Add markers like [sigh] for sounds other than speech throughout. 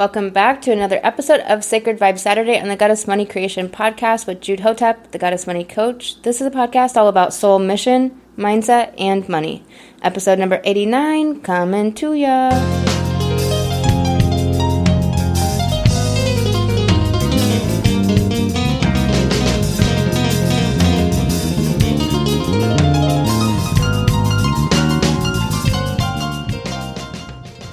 Welcome back to another episode of Sacred Vibe Saturday on the Goddess Money Creation Podcast with Jude Hotep, the Goddess Money Coach. This is a podcast all about soul mission, mindset, and money. Episode number 89 coming to ya.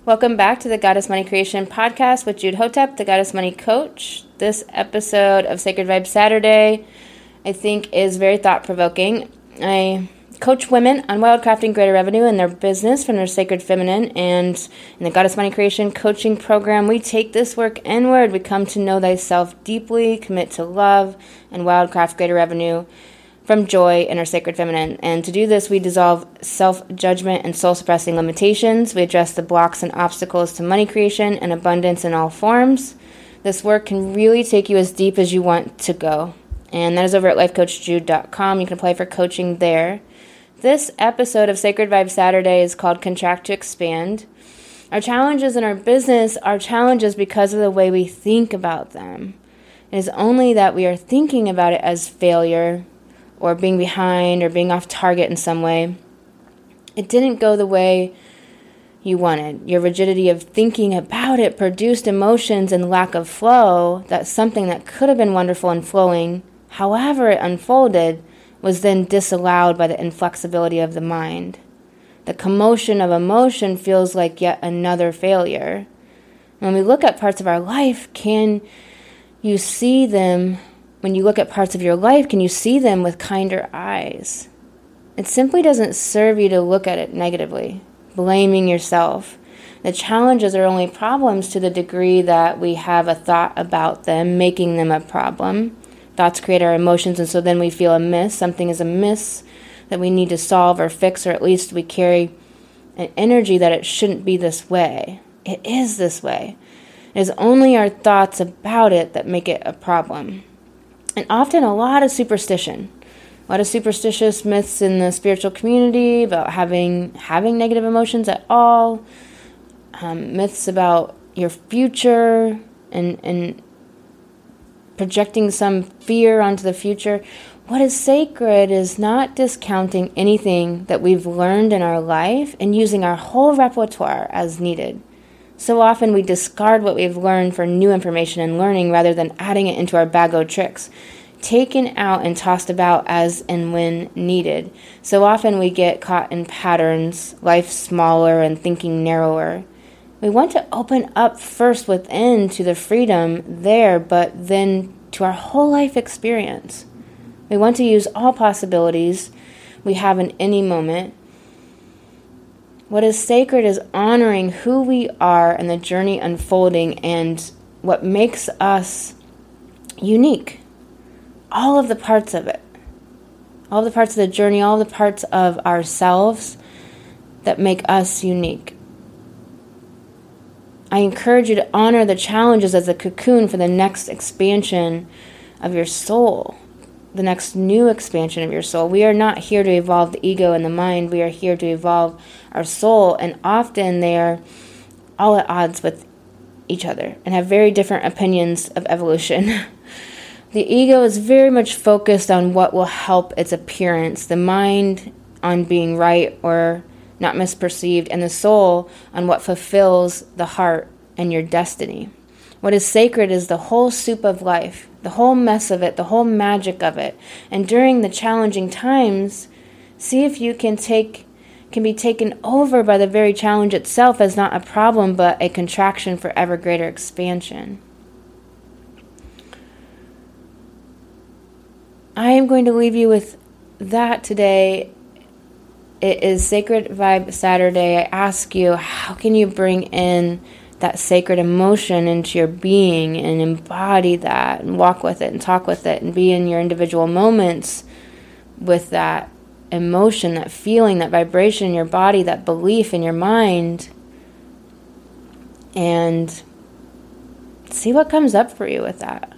Welcome back to the Goddess Money Creation Podcast with Jude Hotep, the Goddess Money Coach. This episode of Sacred Vibe Saturday, I think, is very thought provoking. I coach women on wildcrafting greater revenue in their business from their sacred feminine. And in the Goddess Money Creation coaching program, we take this work inward. We come to know thyself deeply, commit to love, and wildcraft greater revenue from joy in our sacred feminine. And to do this, we dissolve self judgment and soul suppressing limitations. We address the blocks and obstacles to money creation and abundance in all forms. This work can really take you as deep as you want to go. And that is over at lifecoachjude.com. You can apply for coaching there. This episode of Sacred Vibe Saturday is called Contract to Expand. Our challenges in our business are challenges because of the way we think about them. It is only that we are thinking about it as failure or being behind or being off target in some way, it didn't go the way you wanted. Your rigidity of thinking about it produced emotions and lack of flow that something that could have been wonderful and flowing, however it unfolded, was then disallowed by the inflexibility of the mind. The commotion of emotion feels like yet another failure. When we look at parts of our life, can you see them when you look at parts of your life, can you see them with kinder eyes? It simply doesn't serve you to look at it negatively, blaming yourself. The challenges are only problems to the degree that we have a thought about them, making them a problem. Thoughts create our emotions, and so then we feel amiss. Something is amiss that we need to solve or fix, or at least we carry an energy that it shouldn't be this way. It is this way. It is only our thoughts about it that make it a problem and often a lot of superstition. A lot of superstitious myths in the spiritual community about having having negative emotions at all. Um, myths about your future and and projecting some fear onto the future. What is sacred is not discounting anything that we've learned in our life and using our whole repertoire as needed so often we discard what we've learned for new information and learning rather than adding it into our bag of tricks, taken out and tossed about as and when needed. So often we get caught in patterns, life smaller and thinking narrower. We want to open up first within to the freedom there, but then to our whole life experience. We want to use all possibilities we have in any moment what is sacred is honoring who we are and the journey unfolding and what makes us unique. All of the parts of it. All the parts of the journey, all the parts of ourselves that make us unique. I encourage you to honor the challenges as a cocoon for the next expansion of your soul the next new expansion of your soul. We are not here to evolve the ego and the mind. We are here to evolve our soul. And often they are all at odds with each other and have very different opinions of evolution. [laughs] the ego is very much focused on what will help its appearance, the mind on being right or not misperceived, and the soul on what fulfills the heart and your destiny. What is sacred is the whole soup of life, the whole mess of it, the whole magic of it. And during the challenging times, see if you can take can be taken over by the very challenge itself as not a problem but a contraction for ever greater expansion. I am going to leave you with that today. It is Sacred Vibe Saturday. I ask you, how can you bring in that sacred emotion into your being and embody that and walk with it and talk with it and be in your individual moments with that emotion, that feeling, that vibration in your body, that belief in your mind, and see what comes up for you with that.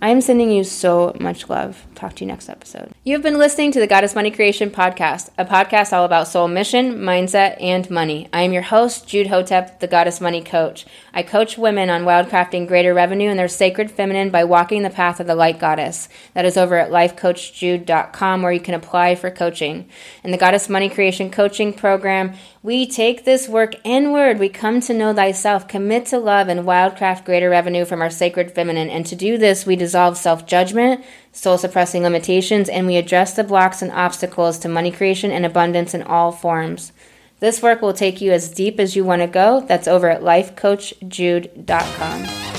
I am sending you so much love. Talk to you next episode. You've been listening to the Goddess Money Creation Podcast, a podcast all about soul mission, mindset, and money. I am your host, Jude Hotep, the Goddess Money Coach. I coach women on wildcrafting greater revenue in their sacred feminine by walking the path of the light goddess. That is over at lifecoachjude.com where you can apply for coaching. In the Goddess Money Creation Coaching Program, we take this work inward. We come to know thyself, commit to love, and wildcraft greater revenue from our sacred feminine. And to do this, we dissolve self judgment, soul suppressing limitations, and we address the blocks and obstacles to money creation and abundance in all forms. This work will take you as deep as you want to go. That's over at lifecoachjude.com.